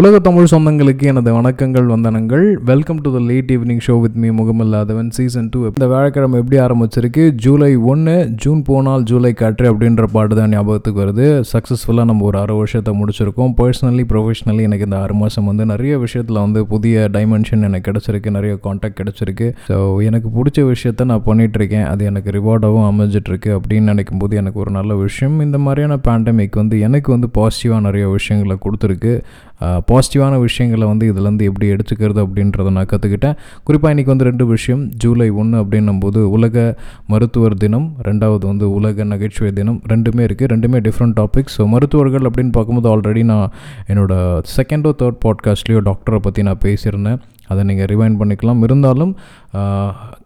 உலக தமிழ் சொந்தங்களுக்கு எனது வணக்கங்கள் வந்தனங்கள். Welcome to the late evening show with me முகமல்லாதவன் season two இந்த வியாழக்கிழமை எப்படி ஆரம்பிச்சிருக்கு? ஜூலை ஒன்று ஜூன் போனால் ஜூலை காற்று அப்படின்ற பாட்டு தான் ஞாபகத்துக்கு வருது. சக்ஸஸ்ஃபுல்லாக நம்ம ஒரு அரை வருஷத்தை முடிச்சிருக்கோம். பர்சனலி ப்ரொஃபஷ்னலி எனக்கு இந்த ஆறு மாதம் வந்து நிறைய விஷயத்தில் வந்து புதிய டைமென்ஷன் எனக்கு கிடச்சிருக்கு. நிறைய காண்டாக்ட் கிடச்சிருக்கு. ஸோ எனக்கு பிடிச்ச விஷயத்த நான் பண்ணிகிட்ருக்கேன் அது எனக்கு ரிவார்டாகவும் அமைஞ்சிட்ருக்கு அப்படின்னு நினைக்கும் போது எனக்கு ஒரு நல்ல விஷயம். இந்த மாதிரியான பேண்டமிக் வந்து எனக்கு வந்து பாசிட்டிவாக நிறைய விஷயங்களை கொடுத்துருக்கு. பாசிட்டிவான விஷயங்களை வந்து இதுலேருந்து எப்படி எடுத்துக்கிறது அப்படின்றத நான் கற்றுக்கிட்டேன் குறிப்பாக இன்றைக்கி வந்து ரெண்டு விஷயம். ஜூலை ஒன்று அப்படின்னும் போது உலக மருத்துவர் தினம் ரெண்டாவது வந்து உலக நகைச்சுவை தினம் ரெண்டுமே இருக்குது ரெண்டுமே டிஃப்ரெண்ட் டாபிக்ஸ் ஸோ மருத்துவர்கள் அப்படின்னு பார்க்கும்போது ஆல்ரெடி நான் என்னோடய செகண்டோ தேர்ட் பாட்காஸ்ட்லேயோ டாக்டரை பற்றி நான் பேசியிருந்தேன். அதை நீங்கள் ரிவைண்ட் பண்ணிக்கலாம். இருந்தாலும்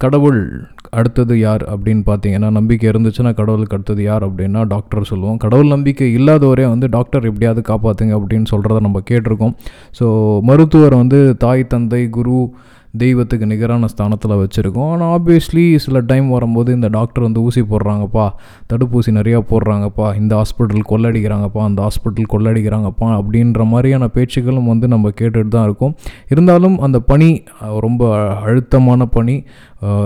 கடவுள் அடுத்தது யார் அப்படின்னு பார்த்தீங்கன்னா நம்பிக்கை இருந்துச்சுன்னா கடவுளுக்கு அடுத்தது யார் அப்படின்னா டாக்டர் சொல்லுவோம். கடவுள் நம்பிக்கை இல்லாதவரே வந்து டாக்டர் எப்படியாவது காப்பாற்றுங்க அப்படின்னு சொல்கிறத நம்ம கேட்டிருக்கோம். ஸோ மருத்துவர் வந்து தாய் தந்தை குரு தெய்வத்துக்கு நிகரான ஸ்தானத்தில் வச்சுருக்கோம். ஆனால் ஆப்வியஸ்லி சில டைம் வரும்போது இந்த டாக்டர் வந்து ஊசி போடுறாங்கப்பா தடுப்பூசி நிறையா போடுறாங்கப்பா இந்த ஹாஸ்பிட்டல் கொள்ளடிக்கிறாங்கப்பா அந்த ஹாஸ்பிட்டல் கொள்ளடிக்கிறாங்கப்பா அப்படின்ற மாதிரியான பேச்சுக்களும் வந்து நம்ம கேட்டுட்டு தான் இருக்கோம். இருந்தாலும் அந்த பணி ரொம்ப அழுத்தமான பணி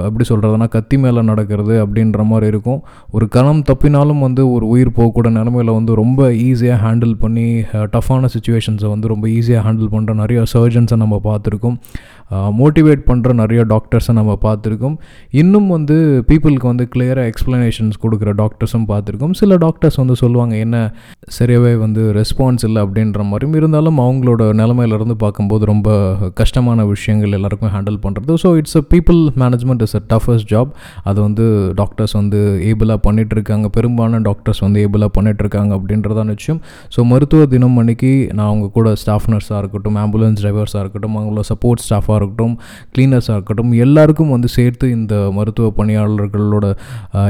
எப்படி சொல்கிறதுனா கத்தி மேலே நடக்கிறது அப்படின்ற மாதிரி இருக்கும். ஒரு கணம் தப்பினாலும் வந்து ஒரு உயிர் போகக்கூட நிலமையில் வந்து ரொம்ப ஈஸியாக ஹேண்டில் பண்ணி டஃப்பான சுச்சுவேஷன்ஸை வந்து ரொம்ப ஈஸியாக ஹேண்டில் பண்ணுற நிறைய சர்ஜன்ஸை நம்ம பார்த்துருக்கோம். மோட்டிவேட் பண்ணுற நிறைய டாக்டர்ஸை நம்ம பார்த்துருக்கோம். இன்னும் வந்து பீப்புளுக்கு வந்து கிளியராக எக்ஸ்ப்ளனேஷன்ஸ் கொடுக்குற டாக்டர்ஸும் பார்த்துருக்கோம். சில டாக்டர்ஸ் வந்து சொல்லுவாங்க என்ன சரியாகவே வந்து ரெஸ்பான்ஸ் இல்லை அப்படின்ற மாதிரியும். இருந்தாலும் அவங்களோட நிலமையிலேருந்து பார்க்கும்போது ரொம்ப கஷ்டமான விஷயங்கள் எல்லாருக்கும் ஹேண்டில் பண்ணுறது so it's a people management is a toughest job அது வந்து டாக்டர்ஸ் வந்து ஏபிளாக பண்ணிகிட்ருக்காங்க பெரும்பாலான டாக்டர்ஸ் வந்து ஏபிளாக பண்ணிகிட்ருக்காங்க அப்படின்றதான் நிச்சயம். ஸோ மருத்துவ தினம் அன்னைக்கு நான் அவங்க கூட ஸ்டாஃப் நர்ஸாக இருக்கட்டும் ஆம்புலன்ஸ் டிரைவர்ஸாக இருக்கட்டும் அவங்களோட சப்போர்ட் ஸ்டாஃபாக இருக்கட்டும் கிளீனர்ஸாக இருக்கட்டும் எல்லாருக்கும் வந்து சேர்த்து இந்த மருத்துவ பணியாளர்களோட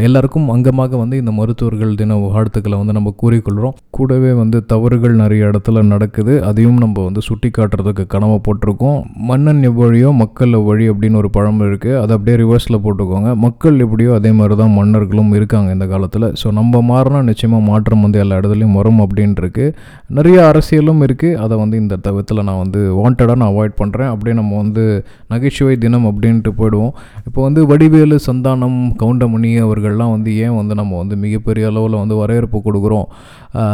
எல்லாருக்கும் அங்கமாக வந்து இந்த மருத்துவர்கள் தின வாழ்த்துக்களை வந்து நம்ம கூறிக்கொள்கிறோம். கூடவே வந்து தவறுகள் நிறைய இடத்துல நடக்குது. அதையும் நம்ம வந்து சுட்டி காட்டுறதுக்கு கடமை போட்டிருக்கோம். மன்னன் எவ்வழியோ மக்கள் வழி அப்படின்னு ஒரு பழம் இருக்குது அதை அப்படியே ரிவர்ஸில் போட்டுக்கோங்க. மக்கள் எப்படியோ அதே மாதிரி தான் மன்னர்களும் இருக்காங்க இந்த காலத்தில். ஸோ நம்ம மாறினா நிச்சயமாக மாற்றம் வந்து எல்லா இடத்துலையும் வரும் அப்படின்ட்டுருக்கு நிறைய அரசியலும் இருக்குது அதை வந்து இந்த தவிரத்தில் நான் வந்து வாண்டடாக நான் அவாய்ட் பண்ணுறேன் அப்படியே நம்ம வந்து வந்து நகைச்சுவை தினம் அப்படின்ட்டு போயிடுவோம். இப்போ வந்து வடிவேலு சந்தானம் கவுண்டமணி அவர்கள்லாம் வந்து ஏன் வந்து நம்ம வந்து மிகப்பெரிய அளவில் வந்து வரவேற்பு கொடுக்குறோம்?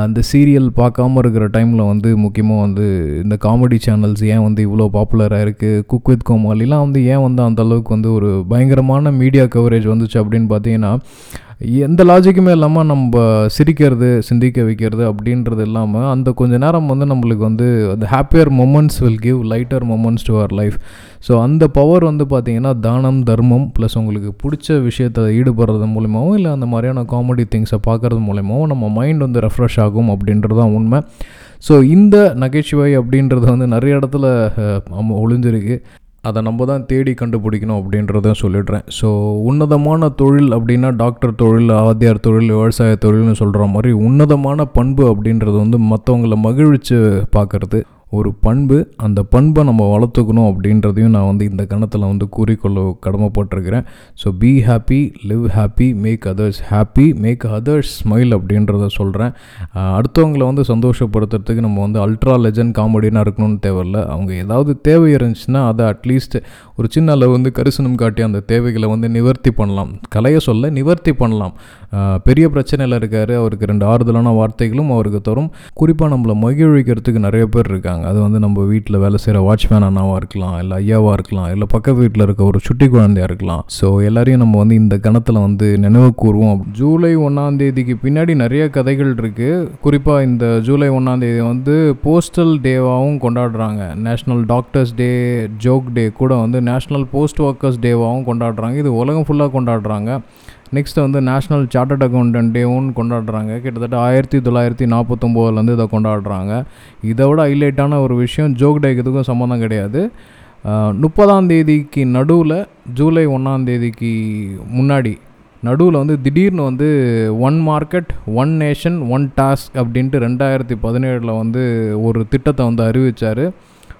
அந்த சீரியல் பார்க்காம இருக்கிற டைமில் வந்து முக்கியமாக வந்து இந்த காமெடி சேனல்ஸ் ஏன் வந்து இவ்வளோ பாப்புலராக இருக்குது குக் வித் கோமாலிலாம் வந்து ஏன் வந்து அந்தளவுக்கு வந்து ஒரு பயங்கரமான மீடியா கவரேஜ் வந்துச்சு அப்படின்னு பார்த்தீங்கன்னா எந்த லாஜிக்குமே இல்லாமல் நம்ம சிரிக்கிறது சிந்திக்க வைக்கிறது அப்படின்றது இல்லாமல் அந்த கொஞ்ச நேரம் வந்து நம்மளுக்கு வந்து அந்த happier moments will give lighter moments to our life so அந்த பவர் வந்து பார்த்திங்கன்னா தானம் தர்மம் ப்ளஸ் உங்களுக்கு பிடிச்ச விஷயத்தை ஈடுபடுறது மூலியமாகவும் இல்லை அந்த மாதிரியான காமெடி திங்ஸை பார்க்குறது மூலியமாகவும் நம்ம மைண்ட் வந்து ரெஃப்ரெஷ் ஆகும் அப்படின்றது தான் உண்மை. ஸோ இந்த நகைச்சுவை அப்படின்றது வந்து நிறைய இடத்துல ஒளிஞ்சிருக்கு. அதை நம்ம தான் தேடி கண்டுபிடிக்கணும் அப்படின்றத சொல்லிடுறேன். ஸோ உன்னதமான தொழில் அப்படின்னா டாக்டர் தொழில் ஆத்தியார் தொழில் விவசாய தொழில்னு சொல்கிற மாதிரி உன்னதமான பண்பு அப்படின்றது வந்து மற்றவங்களை மகிழ்ச்சி பார்க்குறது. ஒரு பண்பு அந்த பண்பை நம்ம வளர்த்துக்கணும் அப்படின்றதையும் நான் வந்து இந்த கணத்தில் வந்து கூறிக்கொள்ள கடமைப்பட்டிருக்கிறேன். So be happy live happy make others happy make others smile அப்படின்றத சொல்கிறேன் அடுத்தவங்களை வந்து சந்தோஷப்படுத்துறதுக்கு நம்ம வந்து அல்ட்ரா லெஜண்ட் காமெடினா இருக்கணும்னு தேவையில்ல. அவங்க ஏதாவது தேவை இருந்துச்சுன்னா அதை அட்லீஸ்ட் ஒரு சின்ன அளவு வந்து கரிசனம் காட்டி அந்த தேவைகளை வந்து நிவர்த்தி பண்ணலாம். கலையை சொல்ல நிவர்த்தி பண்ணலாம். பெரிய பிரச்சனையில் இருக்கார். அவருக்கு ரெண்டு ஆறுதலான வார்த்தைகளும் அவருக்கு தரும். குறிப்பாக நம்மளை மகிழ்விக்கிறதுக்கு நிறைய பேர் இருக்காங்க. அது வந்து நம்ம வீட்டில் வேலை செய்கிற வாட்ச்மேன் அண்ணாவாக இருக்கலாம் இல்லை ஐயாவாக இருக்கலாம் இல்லை பக்கத்து வீட்டில் இருக்க ஒரு சுட்டி குழந்தையாக இருக்கலாம். ஸோ எல்லாரையும் நம்ம வந்து இந்த கணத்தில் வந்து நினைவு கூறுவோம். ஜூலை ஒன்றாம் தேதிக்கு பின்னாடி நிறைய கதைகள் இருக்குது குறிப்பாக இந்த ஜூலை ஒன்றாம் தேதி வந்து போஸ்டல் டேவாகவும் கொண்டாடுறாங்க. National doctors day joke day கூட வந்து நேஷ்னல் போஸ்ட் ஒர்க்கர்ஸ் டேவாகவும் கொண்டாடுறாங்க. இது உலகம் ஃபுல்லாக கொண்டாடுறாங்க. நெக்ஸ்ட் வந்து நேஷ்னல் சார்ட்டர்ட் அக்கௌண்டன்ட் டேவும் கொண்டாடுறாங்க. கிட்டத்தட்ட ஆயிரத்தி தொள்ளாயிரத்தி நாற்பத்தொம்போதுலேருந்து இதை கொண்டாடுறாங்க. இதை விட ஹைலைட்டான ஒரு விஷயம் ஜோக் டேக்கு இதுக்கும் சம்மந்தம் கிடையாது. முப்பதாம் தேதிக்கு நடுவில் ஜூலை ஒன்றாம் தேதிக்கு முன்னாடி நடுவில் வந்து திடீர்னு வந்து one market one nation one task அப்படின்ட்டு ரெண்டாயிரத்தி பதினேழில் வந்து ஒரு திட்டத்தை வந்து அறிவித்தார்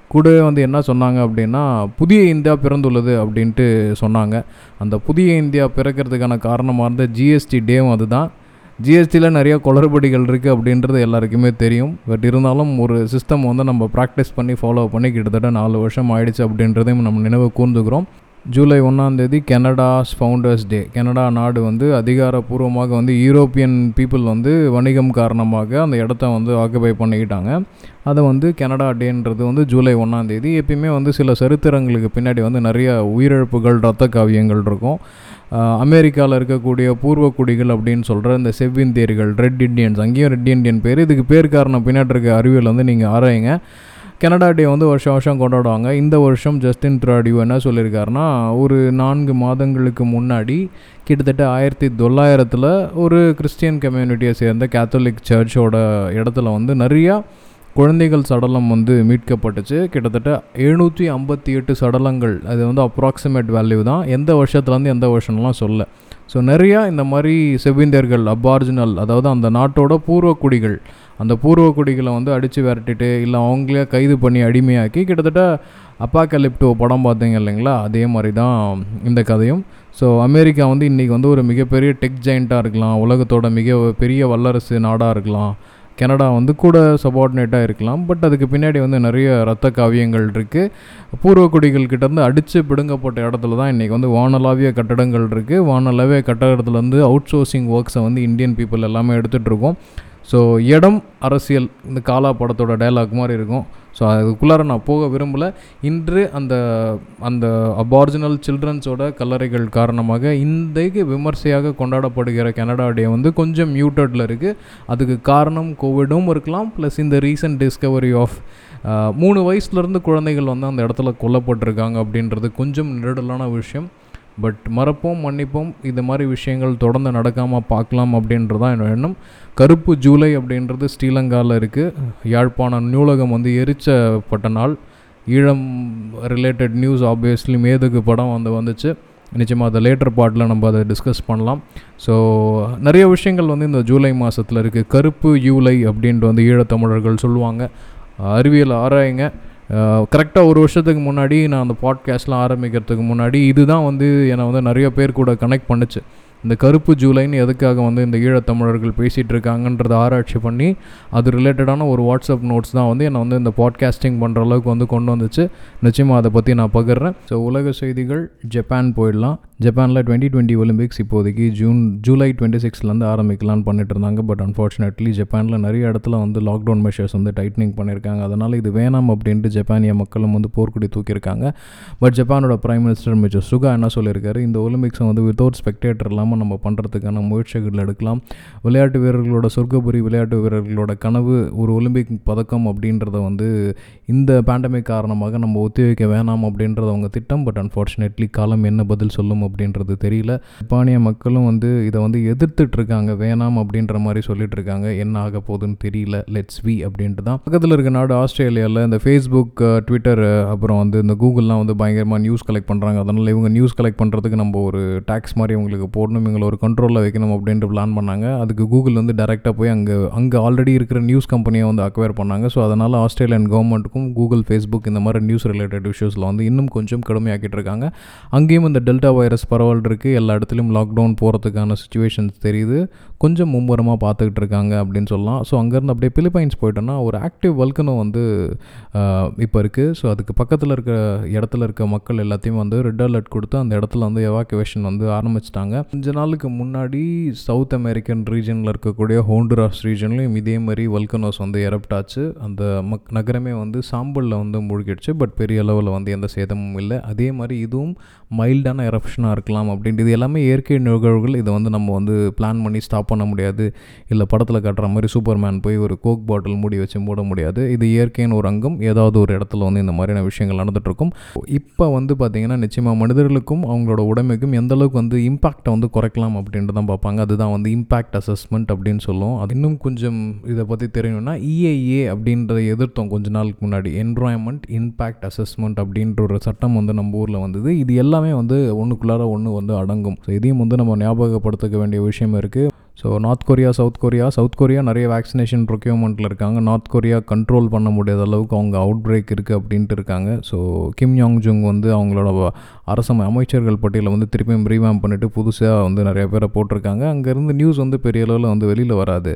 கூடவே வந்து என்ன சொன்னாங்க அப்படின்னா புதிய இந்தியா பிறந்துள்ளது அப்படின்ட்டு சொன்னாங்க. அந்த புதிய இந்தியா பிறக்கிறதுக்கான காரணமாக இருந்த ஜிஎஸ்டி டேவும் அதுதான். ஜிஎஸ்டியில் நிறைய குளறுபடிகள் இருக்குது அப்படின்றது எல்லாருக்குமே தெரியும். பட் இருந்தாலும் ஒரு சிஸ்டம் வந்து நம்ம ப்ராக்டிஸ் பண்ணி ஃபாலோ பண்ணி கிட்டத்தட்ட நாலு வருஷம் ஆயிடுச்சு அப்படின்றதையும் நம்ம நினைவு கூர்ந்துக்கிறோம். ஜூலை ஒன்றாந்தேதி கனடாஸ் ஃபவுண்டர்ஸ் டே. கனடா நாடு வந்து அதிகாரப்பூர்வமாக வந்து யூரோப்பியன் பீப்புள் வந்து வணிகம் காரணமாக அந்த இடத்த வந்து ஆக்குபை பண்ணிக்கிட்டாங்க. அதை வந்து கனடா டேன்றது வந்து ஜூலை ஒன்றாந்தேதி எப்பயுமே வந்து சில சரித்திரங்களுக்கு பின்னாடி வந்து நிறைய உயிரிழப்புகள் ரத்த காவியங்கள் இருக்கும். அமெரிக்காவில் இருக்கக்கூடிய பூர்வக்குடிகள் அப்படின்னு சொல்கிற இந்த செவ்விந்தியர்கள் ரெட் இண்டியன்ஸ் அங்கேயும் ரெட் இண்டியன் பேர். இதுக்கு பேர் காரணம் பின்னாடி இருக்க அறிவியல் வந்து நீங்கள் ஆராயுங்க. கனடா டே வந்து வருஷம் வருஷம் கொண்டாடுவாங்க. இந்த வருஷம் ஜஸ்டின் த்ராடியூ என்ன சொல்லியிருக்காருன்னா ஒரு நான்கு மாதங்களுக்கு முன்னாடி கிட்டத்தட்ட ஆயிரத்தி தொள்ளாயிரத்தில் ஒரு கிறிஸ்டியன் கம்யூனிட்டியை சேர்ந்த கேத்தலிக் சர்ச்சோட இடத்துல வந்து நிறையா குழந்தைகள் சடலம் வந்து மீட்கப்பட்டுச்சு. கிட்டத்தட்ட எழுநூற்றி ஐம்பத்தி எட்டு சடலங்கள் அது வந்து அப்ராக்சிமேட் வேல்யூ தான். எந்த வருஷத்துலேருந்து எந்த வருஷம்லாம் சொல்ல. ஸோ நிறையா இந்த மாதிரி செவிந்தியர்கள் அபார்ஜினல் அதாவது அந்த நாட்டோட பூர்வக்குடிகள் அந்த பூர்வக்குடிகளை வந்து அடித்து விரட்டிட்டு இல்லை அவங்களே கைது பண்ணி அடிமையாக்கி கிட்டத்தட்ட அப்பா கலிப்டோ படம் பார்த்தீங்க இல்லைங்களா? அதே மாதிரி தான் இந்த கதையும். ஸோ அமெரிக்கா வந்து இன்றைக்கி வந்து ஒரு மிகப்பெரிய டெக் ஜெயிண்ட்டாக இருக்கலாம். உலகத்தோட மிக பெரிய வல்லரசு நாடாக இருக்கலாம். கனடா வந்து கூட சபார்டினேட்டாக இருக்கலாம். பட் அதுக்கு பின்னாடி வந்து நிறைய ரத்த காவியங்கள் இருக்குது பூர்வக்குடிகள் கிட்டேருந்து அடித்து பிடுங்கப்பட்ட இடத்துல தான் இன்றைக்கி வந்து வானலாவிய கட்டடங்கள் இருக்குது வானலாவிய கட்டடத்துலேருந்து அவுட் சோர்சிங் ஒர்க்ஸை வந்து இந்தியன் பீப்புள் எல்லாமே எடுத்துகிட்ருக்கோம் ஸோ இடம் அரசியல் இந்த காலா படத்தோட டைலாக் மாதிரி இருக்கும். ஸோ அதுக்குள்ளார நான் போக விரும்பலை. இன்று அந்த அந்த அபார்ஜினல் சில்ட்ரன்ஸோட கல்லறைகள் காரணமாக இன்றைக்கு விமர்சையாக கொண்டாடப்படுகிற கனடா டே வந்து கொஞ்சம் மியூட்டடில் இருக்குது அதுக்கு காரணம் கோவிடும் இருக்கலாம். ப்ளஸ் இந்த ரீசன்ட் டிஸ்கவரி ஆஃப் மூணு வயசுலேருந்து குழந்தைகள் வந்து அந்த இடத்துல கொல்லப்பட்டிருக்காங்க அப்படின்றது கொஞ்சம் நெருடலான விஷயம். பட் மறப்போம் மன்னிப்போம் இந்த மாதிரி விஷயங்கள் தொடர்ந்து நடக்காமல் பார்க்கலாம் அப்படின்றது தான் என்னோட எண்ணம். கருப்பு ஜூலை அப்படின்றது ஸ்ரீலங்காவில் இருக்குது யாழ்ப்பாணம் நூலகம் வந்து எரிச்சப்பட்ட நாள். ஈழம் ரிலேட்டட் நியூஸ் ஆப்வியஸ்லி மேதுக்கு படம் வந்து வந்துச்சு. நிச்சயமாக அதை லேட்டர் பார்ட்டில் நம்ம அதை டிஸ்கஸ் பண்ணலாம். ஸோ நிறைய விஷயங்கள் வந்து இந்த ஜூலை மாதத்தில் இருக்குது கருப்பு யூலை அப்படின்ட்டு வந்து ஈழத்தமிழர்கள் சொல்லுவாங்க. அறிவியல் ஆராயுங்க. கரெக்டாக ஒரு வருஷத்துக்கு முன்னாடி நான் அந்த பாட்காஸ்ட்லாம் ஆரம்பிக்கிறதுக்கு முன்னாடி இதுதான் வந்து என்னை வந்து நிறைய பேர் கூட கனெக்ட் பண்ணுச்சு. இந்த கருப்பு ஜூலைன்னு எதுக்காக வந்து இந்த ஈழத்தமிழர்கள் பேசிகிட்டு இருக்காங்கன்றத ஆராய்ச்சி பண்ணி அது ரிலேட்டடான ஒரு வாட்ஸ்அப் நோட்ஸ் தான் வந்து என்னை வந்து இந்த பாட்காஸ்டிங் பண்ணுற அளவுக்கு வந்து கொண்டு வந்துச்சு. நிச்சயமாக அதை பற்றி நான் பகிர்றேன். ஸோ உலக செய்திகள் ஜப்பான் போயிடலாம். ஜப்பானில் டுவெண்ட்டி டுவெண்ட்டி ஒலிம்பிக்ஸ் இப்போதைக்கு ஜூன் ஜூலை டுவெண்ட்டி சிக்ஸ்லேருந்து ஆரம்பிக்கலான்னு பண்ணிட்டு இருந்தாங்க பட் அன்ஃபார்ச்சுனேட்லி ஜப்பானில் நிறைய இடத்துல வந்து லாக்டவுன் மெஷர்ஸ் வந்து டைட்னிங் பண்ணியிருக்காங்க. அதனால் இது வேணாம் அப்படின்ட்டு ஜப்பானிய மக்களும் வந்து போர்க்குடி தூக்கியிருக்காங்க. பட் ஜப்பானோட பிரைம் மினிஸ்டர் மிஸ்டர் சுகா என்ன சொல்லியிருக்காரு? இந்த ஒலிம்பிக்ஸை வந்து வித்தவுட் ஸ்பெக்டேட்டர் இல்லாமல் நம்ம பண்ணுறதுக்கான முயற்சிகள் எடுக்கலாம். விளையாட்டு வீரர்களோட சொர்க்கபுரி விளையாட்டு வீரர்களோட கனவு ஒரு ஒலிம்பிக் பதக்கம் அப்படின்றத வந்து இந்த பேண்டமிக் காரணமாக நம்ம ஒத்திவைக்க வேணாம் அப்படின்றது அவங்க திட்டம். பட் அன்ஃபார்ச்சுனேட்லி காலம் என்ன பதில் சொல்லும் அப்படின்றது தெரியல. ஜப்பானிய மக்களும் வந்து இதை வந்து எதிர்த்துட்டு இருக்காங்க வேணாம் அப்படின்ற மாதிரி சொல்லிட்டு இருக்காங்க என்ன ஆக போகுதுன்னு தெரியல. லெட்ஸ் வி அப்படின்ட்டு தான் பக்கத்தில் இருக்க நாடு ஆஸ்திரேலியாவில் இந்த ஃபேஸ்புக் ட்விட்டர் அப்புறம் வந்து இந்த கூகுள்லாம் வந்து பயங்கரமாக நியூஸ் கலெக்ட் பண்ணுறாங்க அதனால் இவங்க நியூஸ் கலெக்ட் பண்ணுறதுக்கு நம்ம ஒரு டேக்ஸ் மாதிரி இவங்களுக்கு போடணும். இவங்களை ஒரு கண்ட்ரோலில் வைக்கணும் அப்படின்ட்டு பிளான் பண்ணாங்க. அதுக்கு கூகுள் வந்து டேரெக்டாக போய் அங்கே அங்கே ஆல்ரெடி இருக்கிற நியூஸ் கம்பெனியை வந்து அக்வயர் பண்ணாங்க. ஸோ அதனால் ஆஸ்திரேலியன் கவர்மெண்ட்டுக்கும் கூகுள் ஃபேஸ்புக் இந்த மாதிரி நியூஸ் ரிலேட்டட் இஷ்யூஸில் வந்து இன்னும் கொஞ்சம் கடுமையாக்கிட்டு இருக்காங்க. அங்கேயும் இந்த டெல்டா வைரஸ் பரவல் இருக்குது எல்லா இடத்துலையும் லாக்டவுன் போகிறதுக்கான சுச்சுவேஷன்ஸ் தெரியுது. கொஞ்சம் மும்முரமாக பார்த்துக்கிட்டு இருக்காங்க அப்படின்னு சொல்லலாம். ஸோ அங்கேருந்து அப்படியே பிலிப்பைன்ஸ் போயிட்டோன்னா ஒரு ஆக்டிவ் வல்கனோ வந்து இப்போ இருக்குது ஸோ அதுக்கு பக்கத்தில் இருக்க இடத்துல இருக்க மக்கள் எல்லாத்தையும் வந்து ரெட் அலர்ட் கொடுத்து அந்த இடத்துல வந்து எவாக்குவேஷன் வந்து ஆரம்பிச்சிட்டாங்க. கொஞ்ச நாளுக்கு முன்னாடி சவுத் அமெரிக்கன் ரீஜனில் இருக்கக்கூடிய ஹோண்டுராஸ் ரீஜன்லேயும் இதே மாதிரி வல்கனோஸ் வந்து எரப்டாச்சு அந்த மக் நகரமே வந்து சாம்பலில் வந்து மூழ்கிடுச்சு. பட் பெரிய அளவில் வந்து எந்த சேதமும் இல்லை. அதே மாதிரி இதுவும் மைல்டான எரப்ஷனாக இருக்கலாம் அப்படின்ட்டு இது எல்லாமே இயற்கை நிகழ்வுகள் இதை வந்து நம்ம வந்து பிளான் பண்ணி ஸ்டாப் பண்ண முடியாது. இல்லை படத்தில் காட்டுற மாதிரி சூப்பர்மேன் போய் ஒரு கோக் பாட்டில் மூடி வச்சு மூட முடியாது. இது இயற்கையின் ஒரு அங்கம். ஏதாவது ஒரு இடத்துல வந்து இந்த மாதிரியான விஷயங்கள் நடந்துகிட்ருக்கும் இப்போ வந்து பார்த்திங்கன்னா நிச்சயமாக மனிதர்களுக்கும் அவங்களோட உடமைக்கும் எந்தளவுக்கு வந்து இம்பாக்டை வந்து குறைக்கலாம் அப்படின்ட்டு தான் பார்ப்பாங்க. அதுதான் வந்து இம்பாக்ட் அசஸ்மெண்ட் அப்படின்னு சொல்லுவோம் அது இன்னும் கொஞ்சம் இதை பற்றி தெரியணும்னா இஏஏ அப்படின்றத எதிர்த்தோம் கொஞ்ச நாளுக்கு முன்னாடி. என்வரான்மெண்ட் இம்பேக்ட் அசஸ்மெண்ட் அப்படின்ற ஒரு சட்டம் வந்து நம்ம ஊரில் வந்தது. இது எல்லாமே வந்து ஒன்றுக்குள்ளார ஒன்று வந்து அடங்கும். ஸோ இதையும் வந்து நம்ம ஞாபகப்படுத்திக்க வேண்டிய விஷயம் இருக்குது so North Korea South Korea South Korea நிறைய வேக்சினேஷன் ப்ரொக்யூமெண்ட்டில் இருக்காங்க. நார்த் கொரியா கண்ட்ரோல் பண்ண முடியாத அளவுக்கு அவங்க அவுட் பிரேக் இருக்குது அப்படின்ட்டு இருக்காங்க. ஸோ கிம் யாங் ஜுங் வந்து அவங்களோட அரசு அமைச்சர்கள் பட்டியலை வந்து திருப்பியும் ரீவாம் பண்ணிவிட்டு புதுசாக வந்து நிறைய பேரை போட்டிருக்காங்க. அங்கேருந்து நியூஸ் வந்து பெரிய அளவில் வந்து வெளியில் வராது.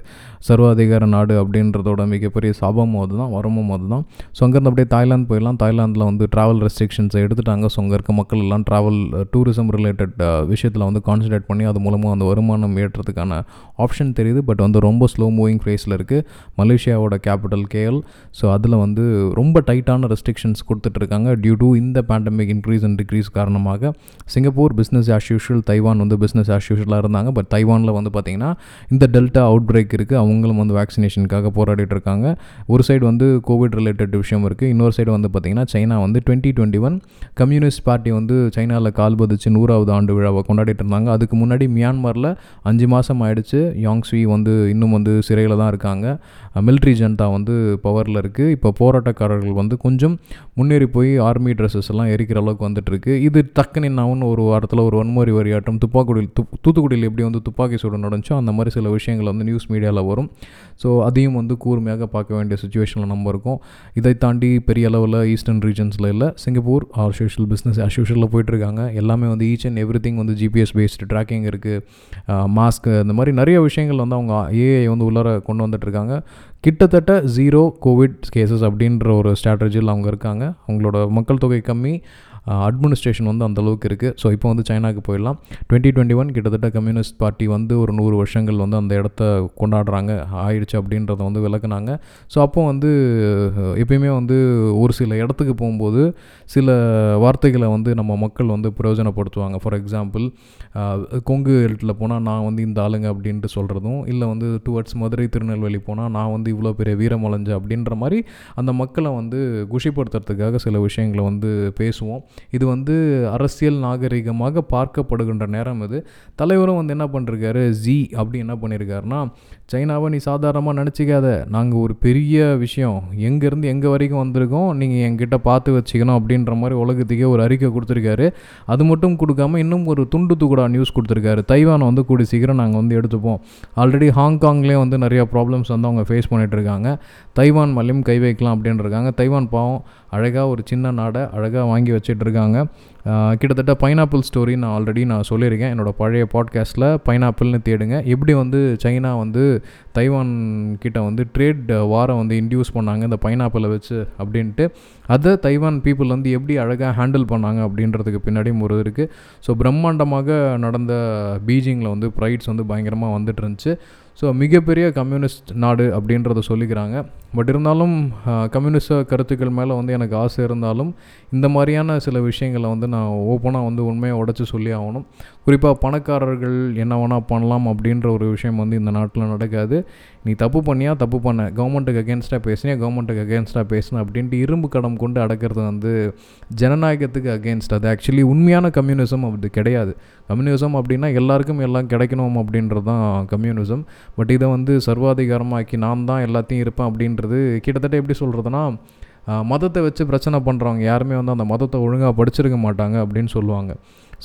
சர்வாதிகார நாடு அப்படின்றதோட மிகப்பெரிய சாபமும் அதுதான் வரமும் அதுதான். ஸோ அங்கேருந்து அப்படியே தாய்லாந்து போயிடலாம். தாய்லாந்தில் வந்து ட்ராவல் ரெஸ்ட்ரிக்ஷன்ஸை எடுத்துட்டாங்க. ஸோ அங்கே இருக்க மக்கள் எல்லாம் ட்ராவல் டூரிசம் ரிலேட்டட் விஷயத்தில் வந்து கான்சன்ட்ரேட் பண்ணி அது மூலமாக அந்த வருமானம் ஏற்றதுக்கான ஆப்ஷன் தெரியுது. பட் வந்து ரொம்ப ஸ்லோ மூவிங் ஃபேஸில் இருக்குது மலேசியாவோட கேபிட்டல் கேஎல் ஸோ அதில் வந்து ரொம்ப டைட்டான ரெஸ்ட்ரிக்ஷன்ஸ் கொடுத்துட்ருக்காங்க டியூ டு இந்த பேண்டமிக் இன்க்ரீஸ் அண்ட் டிக்ரீஸ் காரணமாக Singapore business as usual Taiwan வந்து பிஸ்னஸ் ஆஸ் யூஷுவலாக இருந்தாங்க. பட் தைவானில் வந்து பார்த்திங்கன்னா இந்த டெல்டா அவுட் பிரேக் இருக்குது அவங்களும் வந்து வேக்சினேஷனுக்காக போராடிட்டு இருக்காங்க. ஒரு சைடு வந்து கோவிட் ரிலேட்டட் விஷயம் இருக்குது இன்னொரு சைடு வந்து பார்த்திங்கன்னா சைனா வந்து twenty twenty one communist party வந்து சைனாவில் கால் பதிச்சு நூறாவது ஆண்டு விழாவை கொண்டாடிட்டு இருந்தாங்க. அதுக்கு முன்னாடி மியான்மரில் அஞ்சு மாதம் ஆயிடுச்சு. யாங்ஸ்வி வந்து இன்னும் வந்து சிறையில் தான் இருக்காங்க. மிலிட்ரி ஜனதா வந்து பவரில் இருக்குது இப்போ போராட்டக்காரர்கள் வந்து கொஞ்சம் முன்னேறி போய் ஆர்மி ட்ரெஸ்ஸஸ் எல்லாம் எரிக்கிற அளவுக்கு வந்துட்டு இருக்கு. இது டக்குன்னு நான் ஒரு வாரத்தில் ஒரு வன்முறை வரியாட்டம் துப்பாக்குடியில் து தூத்துக்குடியில் எப்படி வந்து துப்பாக்கி சூடு நடந்துச்சோ அந்த மாதிரி சில விஷயங்கள் வந்து நியூஸ் மீடியாவில் வரும். ஸோ அதையும் வந்து கூர்மையாக பார்க்க வேண்டிய சுச்சுவேஷனில் நம்ம இருக்கோம். இதை தாண்டி பெரிய அளவில் ஈஸ்டர்ன் ரீஜன்ஸில் இல்லை. Singapore are usual business as யூஷுவலில் போயிட்டுருக்காங்க. எல்லாமே வந்து ஈச் அண்ட் எவ்ரி திங் வந்து ஜிபிஎஸ் பேஸ்டு ட்ராக்கிங் இருக்குது மாஸ்க்கு இந்த மாதிரி நிறைய விஷயங்கள் வந்து அவங்க ஏஐ வந்து உள்ளார கொண்டு வந்துட்டுருக்காங்க கிட்டத்தட்ட ஜீரோ கோவிட் கேசஸ் அப்படின்ற ஒரு ஸ்ட்ராட்டஜியில் அவங்க இருக்காங்க. அவங்களோட மக்கள் தொகை கம்மி. அட்மினிஸ்ட்ரேஷன் வந்து அந்தளவுக்கு இருக்குது ஸோ இப்போ வந்து சைனாக்கு போயிடலாம். டுவெண்ட்டி டுவெண்ட்டி ஒன் கிட்டத்தட்ட கம்யூனிஸ்ட் பார்ட்டி வந்து ஒரு நூறு வருஷங்கள் வந்து அந்த இடத்த கொண்டாடுறாங்க. ஆயிடுச்சு அப்படின்றத வந்து விளக்குனாங்க. ஸோ அப்போ வந்து எப்பயுமே வந்து ஒரு சில இடத்துக்கு போகும்போது சில வார்த்தைகளை வந்து நம்ம மக்கள் வந்து பிரயோஜனப்படுத்துவாங்க. ஃபார் எக்ஸாம்பிள் கொங்கு எழுத்தில் போனால் நான் வந்து இந்த ஆளுங்க அப்படின்ட்டு சொல்கிறதும் இல்லை வந்து டுவர்ட்ஸ் மதுரை திருநெல்வேலி போனால் நான் வந்து இவ்வளோ பெரிய வீரமலைஞ்ச அப்படின்ற மாதிரி அந்த மக்களை வந்து குஷிப்படுத்துறதுக்காக சில விஷயங்களை வந்து பேசுவோம். இது வந்து அரசியல் நாகரிகமாக பார்க்கப்படுகின்ற நேரம் இது. தலைவரும் வந்து என்ன பண்ணிருக்காரு? ஜி அப்படி என்ன பண்ணியிருக்காருன்னா சைனாவை நீ சாதாரணமாக நினச்சிக்காத. நாங்கள் ஒரு பெரிய விஷயம். எங்கேருந்து எங்கே வரைக்கும் வந்திருக்கோம் நீங்கள் எங்கிட்ட பார்த்து வச்சுக்கணும் அப்படின்ற மாதிரி உலகத்துக்கே ஒரு அறிக்கை கொடுத்துருக்காரு. அது மட்டும் கொடுக்காம இன்னும் ஒரு துண்டு துக்குடா நியூஸ் கொடுத்துருக்காரு. தைவானை வந்து கூடி சீக்கிரம் நாங்கள் வந்து எடுத்துப்போம். ஆல்ரெடி ஹாங்காங்லேயே வந்து நிறையா ப்ராப்ளம்ஸ் வந்து அவங்க ஃபேஸ் பண்ணிகிட்டு இருக்காங்க தைவான் மேலேயும் கை வைக்கலாம் அப்படின்னு இருக்காங்க தைவான் பாவம் அழகாக ஒரு சின்ன நாடை அழகாக வாங்கி வச்சுட்டு இருக்காங்க கிட்டத்தட்ட பைனாப்பிள் ஸ்டோரி நான் ஆல்ரெடி நான் சொல்லியிருக்கேன். என்னோடய பழைய பாட்காஸ்ட்டில் பைனாப்பிள்னு தேடுங்க. எப்படி வந்து சைனா வந்து தைவான் கிட்ட வந்து ட்ரேட் வாரம் வந்து இன்டியூஸ் பண்ணாங்க இந்த பைனாப்பிளை வச்சு அப்படின்ட்டு. அதை தைவான் பீப்புள் வந்து எப்படி அழகாக ஹேண்டில் பண்ணாங்க அப்படின்றதுக்கு பின்னாடியும் ஒரு இருக்குது ஸோ பிரம்மாண்டமாக நடந்த பீஜிங்கில் வந்து ப்ரைட்ஸ் வந்து பயங்கரமாக வந்துட்டு இருந்துச்சு. ஸோ மிகப்பெரிய கம்யூனிஸ்ட் நாடு அப்படின்றத சொல்லிக்கிறாங்க. பட் இருந்தாலும் கம்யூனிஸ்ட கருத்துக்கள் மேலே வந்து எனக்கு ஆசை இருந்தாலும் இந்த மாதிரியான சில விஷயங்களை வந்து நான் ஓப்பனாக வந்து உண்மையை உடச்சி சொல்லி ஆகணும். குறிப்பாக பணக்காரர்கள் என்ன வேணால் பண்ணலாம் அப்படின்ற ஒரு விஷயம் வந்து இந்த நாட்டில் நடக்காது. நீ தப்பு பண்ணியா தப்பு பண்ண. கவர்மெண்ட்டுக்கு அகேன்ஸ்டாக பேசினியா கவர்மெண்ட்டுக்கு அகேன்ஸ்டாக பேசின அப்படின்ட்டு இரும்பு கடம் கொண்டு அடக்கிறது வந்து ஜனநாயகத்துக்கு அகேன்ஸ்ட் அது ஆக்சுவலி உண்மையான கம்யூனிசம் அப்படி கிடையாது. கம்யூனிசம் அப்படின்னா எல்லாருக்கும் எல்லாம் கிடைக்கணும் அப்படின்றது தான் கம்யூனிசம் பட் இதை வந்து சர்வாதிகாரமாக்கி நான் தான் எல்லாத்தையும் இருப்பேன் அப்படின்றது கிட்டத்தட்ட எப்படி சொல்கிறதுனா மதத்தை வச்சு பிரச்சனை பண்ணுறவங்க யாருமே வந்து அந்த மதத்தை ஒழுங்காக படிச்சிருக்க மாட்டாங்க அப்படின்னு சொல்லுவாங்க.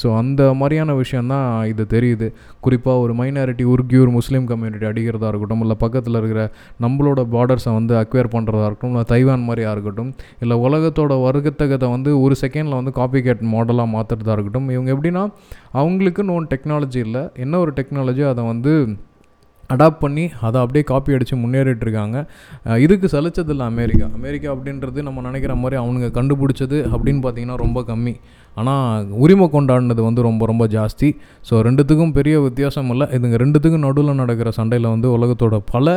ஸோ அந்த மாதிரியான விஷயந்தான் இது தெரியுது. குறிப்பாக ஒரு மைனாரிட்டி உருகியூர் முஸ்லீம் கம்யூனிட்டி அடிக்கிறதா இருக்கட்டும் இல்லை பக்கத்தில் இருக்கிற நம்மளோட பார்டர்ஸை வந்து அக்வேர் பண்ணுறதா இருக்கட்டும் இல்லை தைவான் மாதிரியாக இருக்கட்டும் இல்லை உலகத்தோட வர்க்கத்தகத்தை வந்து ஒரு செகண்டில் வந்து காப்பி கேட் மாடலாக மாற்றுறதா இருக்கட்டும் இவங்க எப்படின்னா அவங்களுக்குன்னு நோன் டெக்னாலஜி இல்லை. என்ன ஒரு டெக்னாலஜி அதை வந்து அடாப்ட் பண்ணி அதை அப்படியே காப்பி அடித்து முன்னேறிட்டு இருக்காங்க இதுக்கு சலிச்சதில்லை அமெரிக்கா. அமெரிக்கா அப்படின்றது நம்ம நினைக்கிற மாதிரி அவனுங்க கண்டுபிடிச்சது அப்படின்னு பார்த்தீங்கன்னா ரொம்ப கம்மி. ஆனால் உரிமை கொண்டாடினது வந்து ரொம்ப ரொம்ப ஜாஸ்தி. ஸோ ரெண்டுத்துக்கும் பெரிய வித்தியாசம் இல்லை. இதுங்க ரெண்டுத்துக்கும் நடுவில் நடக்கிற சண்டையில் வந்து உலகத்தோட பல